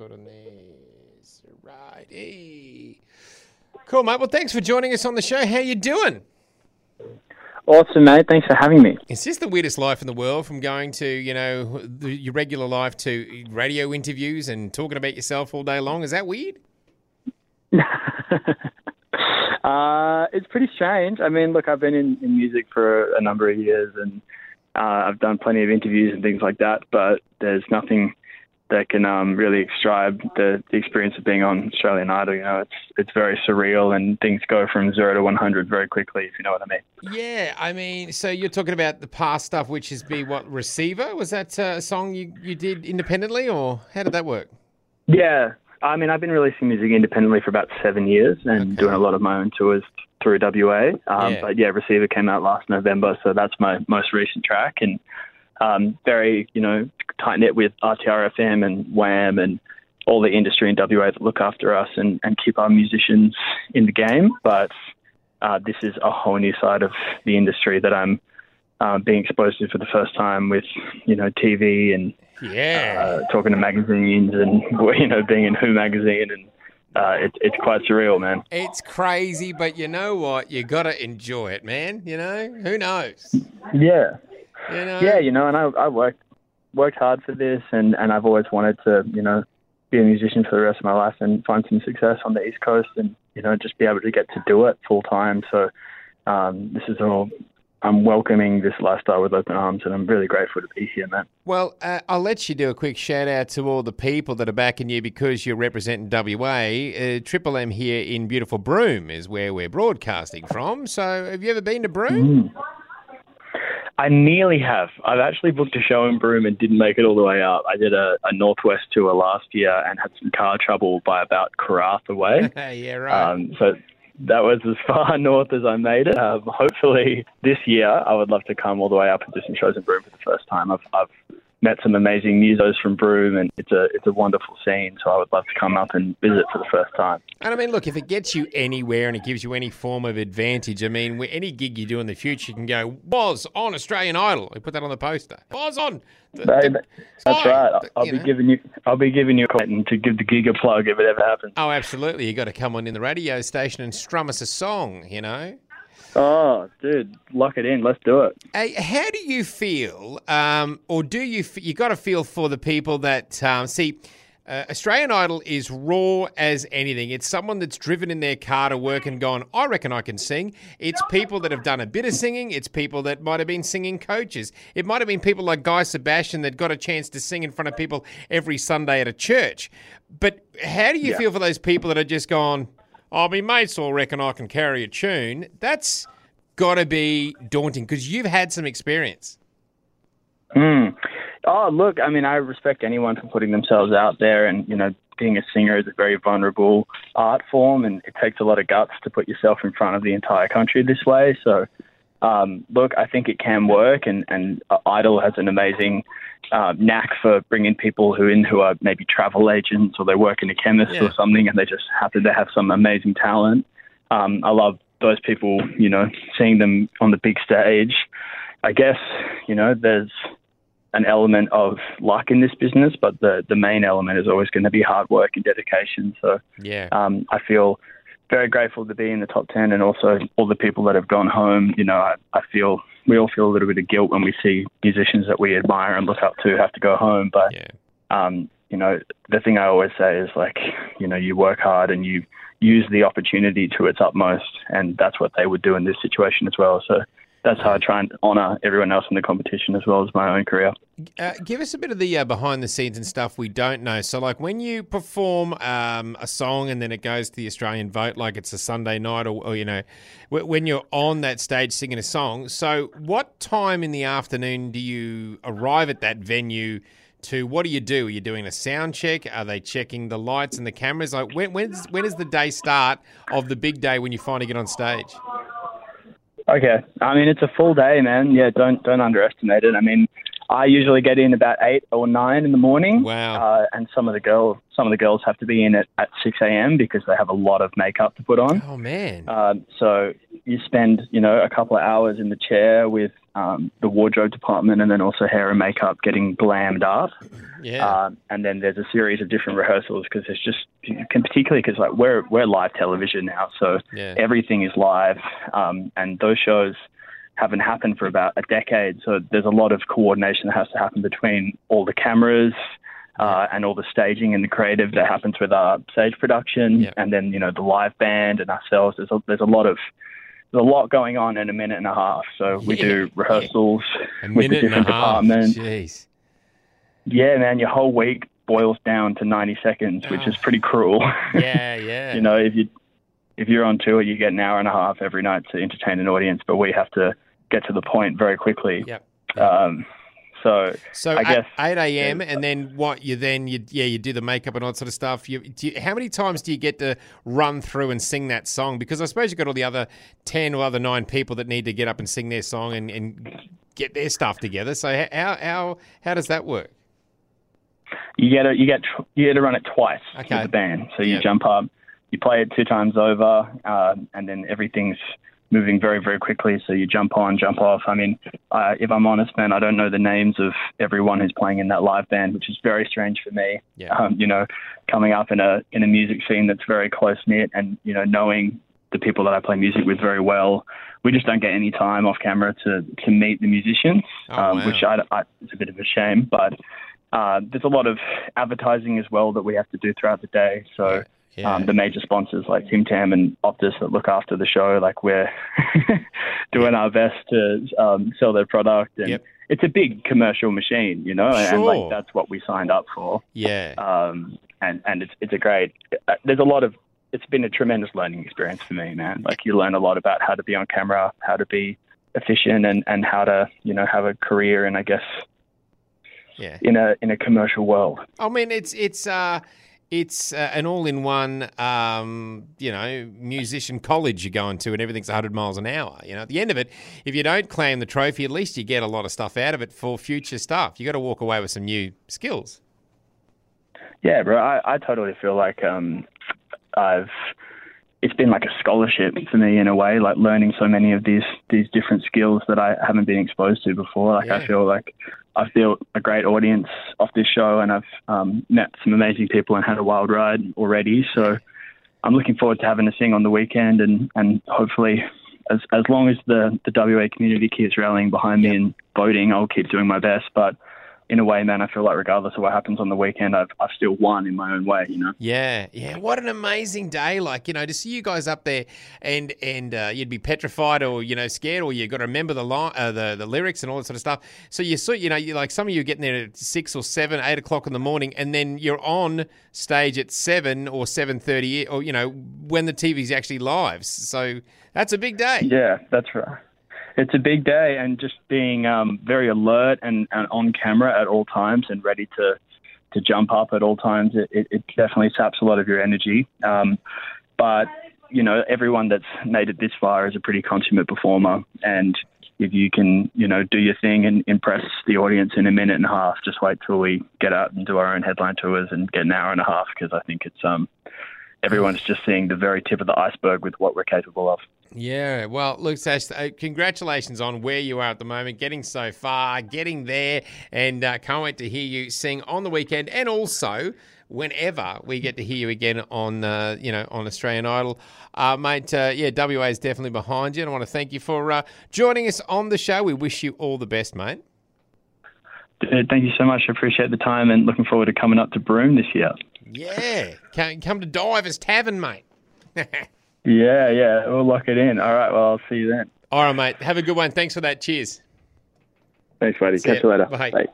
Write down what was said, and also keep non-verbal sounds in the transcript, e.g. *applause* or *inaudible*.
Good on this. Righty. Cool, mate. Well, thanks for joining us on the show. How you doing? Awesome, mate. Thanks for having me. Is this the weirdest life in the world from going to, you know, the, your regular life to radio interviews and talking about yourself all day long? Is that weird? *laughs* uh, it's pretty strange. I mean, look, I've been in, in music for a number of years and uh, I've done plenty of interviews and things like that, but there's nothing that can um, really describe the, the experience of being on Australian Idol. You know, it's it's very surreal, and things go from zero to one hundred very quickly. If you know what I mean. Yeah, I mean, so you're talking about the past stuff, which is be what receiver was that uh, a song you you did independently, or how did that work? Yeah, I mean, I've been releasing music independently for about seven years and Okay. doing a lot of my own tours through WA. Um, Yeah. But yeah, Receiver came out last November, so that's my most recent track and um, very, you know, tight knit with RTRFM and WAM and all the industry in WA that look after us and, and keep our musicians in the game. But uh, this is a whole new side of the industry that I'm uh, being exposed to for the first time with, you know, TV and Yeah. uh, talking to magazines and *laughs* you know being in Who magazine and uh, it, it's quite surreal, man. It's crazy, but you know what? You got to enjoy it, man. You know, who knows? Yeah, You know? yeah, you know, and I, I worked worked hard for this, and and I've always wanted to you know be a musician for the rest of my life and find some success on the East Coast, and you know just be able to get to do it full time. So um, this is all. I'm welcoming this lifestyle with open arms, and I'm really grateful to be here, man. Well, uh, I'll let you do a quick shout out to all the people that are backing you because you're representing WA. Uh, Triple M here in beautiful Broome is where we're broadcasting from. So, have you ever been to Broome? I nearly have. I've actually booked a show in Broome and didn't make it all the way up. I did a, a Northwest tour last year and had some car trouble by about Karratha away. *laughs* yeah, right. Um, so that was as *laughs* far north as I made it. Um, hopefully this year I would love to come all the way up and do some shows in Broome for the first time. I've, I've met some amazing musos from Broome and it's a it's a wonderful scene. So I would love to come up and visit for the first time. And I mean, look, if it gets you anywhere and it gives you any form of advantage, I mean, any gig you do in the future, you can go, was on Australian Idol. We put that on the poster. Was on. The, the- that's fine, right. but, I'll be know. giving you I'll be giving you a call to give the gig a plug if it ever happens. Oh, absolutely. you got to come on in the radio station and strum us a song, you know? Oh, dude, lock it in. Let's do it. Hey, how do you feel, um, or do you? f- You got to feel for the people that um, see. Uh, Australian Idol is raw as anything. It's someone that's driven in their car to work and gone, I reckon I can sing. It's people that have done a bit of singing. It's people that might have been singing coaches. It might have been people like Guy Sebastian that got a chance to sing in front of people every Sunday at a church. But how do you Yeah. feel for those people that are just gone, oh, my mates all reckon I can carry a tune? That's got to be daunting because you've had some experience. Mm. Oh, look, I mean, I respect anyone for putting themselves out there, and you know, being a singer is a very vulnerable art form, and it takes a lot of guts to put yourself in front of the entire country this way. So, um, look, I think it can work, and and uh, Idol has an amazing uh, knack for bringing people who in who are maybe travel agents or they work in a chemist Yeah. or something, and they just happen to have some amazing talent. Um, I love those people, you know, seeing them on the big stage. I guess, you know, there's an element of luck in this business, but the, the main element is always going to be hard work and dedication. So Yeah. um, I feel very grateful to be in the top 10 and also all the people that have gone home. You know, I, I feel we all feel a little bit of guilt when we see musicians that we admire and look up to have to go home. But, Yeah. um, you know, the thing I always say is like, you know, you work hard and you use the opportunity to its utmost. And that's what they would do in this situation as well. So that's how I try and honor everyone else in the competition as well as my own career. Uh, give us a bit of the uh, behind the scenes and stuff we don't know. So, like when you perform um, a song and then it goes to the Australian vote, like it's a Sunday night, or, or you know, wh- when you're on that stage singing a song. So, what time in the afternoon do you arrive at that venue? To what do you do? Are you doing a sound check? Are they checking the lights and the cameras? Like when when does the day start of the big day when you finally get on stage? Okay. I mean, it's a full day, man. Yeah, don't don't underestimate it. I mean, I usually get in about eight or nine in the morning. Wow. Uh, and some of the girls, some of the girls have to be in at, at six a.m. because they have a lot of makeup to put on. Oh man, Um, so you spend, you know, a couple of hours in the chair with um, the wardrobe department and then also hair and makeup getting glammed up. Yeah. Um, and then there's a series of different rehearsals because it's just, particularly because like we're we're live television now, so Yeah. everything is live, um, and those shows haven't happened for about a decade. So there's a lot of coordination that has to happen between all the cameras. Uh, and all the staging and the creative that happens with our stage production, and then you know the live band and ourselves. There's a, there's a lot of there's a lot going on in a minute and a half. So we Yeah. do rehearsals a with the minute and a different half. departments. Jeez. Yeah, man, your whole week boils down to 90 seconds, which is pretty cruel. Yeah, *laughs* yeah. you know, if you if you're on tour, you get an hour and a half every night to entertain an audience, but we have to get to the point very quickly. Yep. Um, so So I guess- eight a.m. and then what? You then you yeah you do the makeup and all that sort of stuff. You, do you how many times do you get to run through and sing that song? Because I suppose you've got all the other ten or other nine people that need to get up and sing their song and, and get their stuff together. So how how how does that work? you get to, you get you get to run it twice Okay. with the band. So you Yeah. jump up, you play it two times over, uh, and then everything's moving very very quickly. So you jump on, jump off. I mean, uh, if I'm honest, man, I don't know the names of everyone who's playing in that live band, which is very strange for me. Yeah. Um, you know, coming up in a in a music scene that's very close knit, and you know, knowing the people that I play music with very well. We just don't get any time off camera to, to meet the musicians, Oh, um, wow. which I, I, it's a bit of a shame. But uh, there's a lot of advertising as well that we have to do throughout the day. So Yeah. um, the major sponsors like Tim Tam and Optus that look after the show, like we're *laughs* doing our best to um, sell their product. And Yep. it's a big commercial machine, you know, and like that's what we signed up for. yeah. Um, and and it's it's a great. Uh, there's a lot of. It's been a tremendous learning experience for me, man. Like you learn a lot about how to be on camera, how to be efficient, and and how to you know have a career. And I guess yeah. in a in a commercial world. I mean, it's it's uh, it's uh, an all-in-one, um, you know, musician college you're going to, and everything's 100 miles an hour. You know, at the end of it, if you don't claim the trophy, at least you get a lot of stuff out of it for future stuff. You got to walk away with some new skills. Yeah, bro. I, I totally feel like um, I've. It's been like a scholarship for me in a way, like learning so many of these these different skills that I haven't been exposed to before. Like Yeah. I feel like I've built a great audience off this show, and I've um, met some amazing people and had a wild ride already. So I'm looking forward to having a sing on the weekend, and and hopefully. As, as long as the, the WA community keeps rallying behind me and voting, I'll keep doing my best. But in a way, man, I feel like regardless of what happens on the weekend, I've, I've still won in my own way, you know? Yeah, yeah. What an amazing day! Like you know, to see you guys up there, and and uh, you'd be petrified or you know scared, or you've got to remember the line, uh, the the lyrics and all that sort of stuff. So you saw, you know, you like some of you are getting there at six or seven, eight o'clock in the morning, and then you're on stage at seven or seven thirty, or you know when the TV's actually live. So that's a big day. Yeah, that's right. It's a big day, and just being um, very alert and, and on camera at all times and ready to to jump up at all times. It, it, it definitely saps a lot of your energy. Um, but you know, everyone that's made it this far is a pretty consummate performer, and if you can, you know, do your thing and impress the audience in a minute and a half, just wait till we get out and do our own headline tours and get an hour and a half because I think it's um everyone's just seeing the very tip of the iceberg with what we're capable of. Yeah, well, look, Sash, uh, congratulations on where you are at the moment, getting so far, getting there, and uh, can't wait to hear you sing on the weekend, and also whenever we get to hear you again on, uh, you know, on Australian Idol, uh, mate. Uh, yeah, WA is definitely behind you, and I want to thank you for uh, joining us on the show. We wish you all the best, mate. Thank you so much. I appreciate the time and looking forward to coming up to Broome this year. Yeah, come to Divers Tavern, mate. *laughs* Yeah, yeah, we'll lock it in. All right, well, I'll see you then. all right, mate. Have a good one. Thanks for that. Cheers. Thanks, buddy. See Catch ya. you later. Bye. Bye.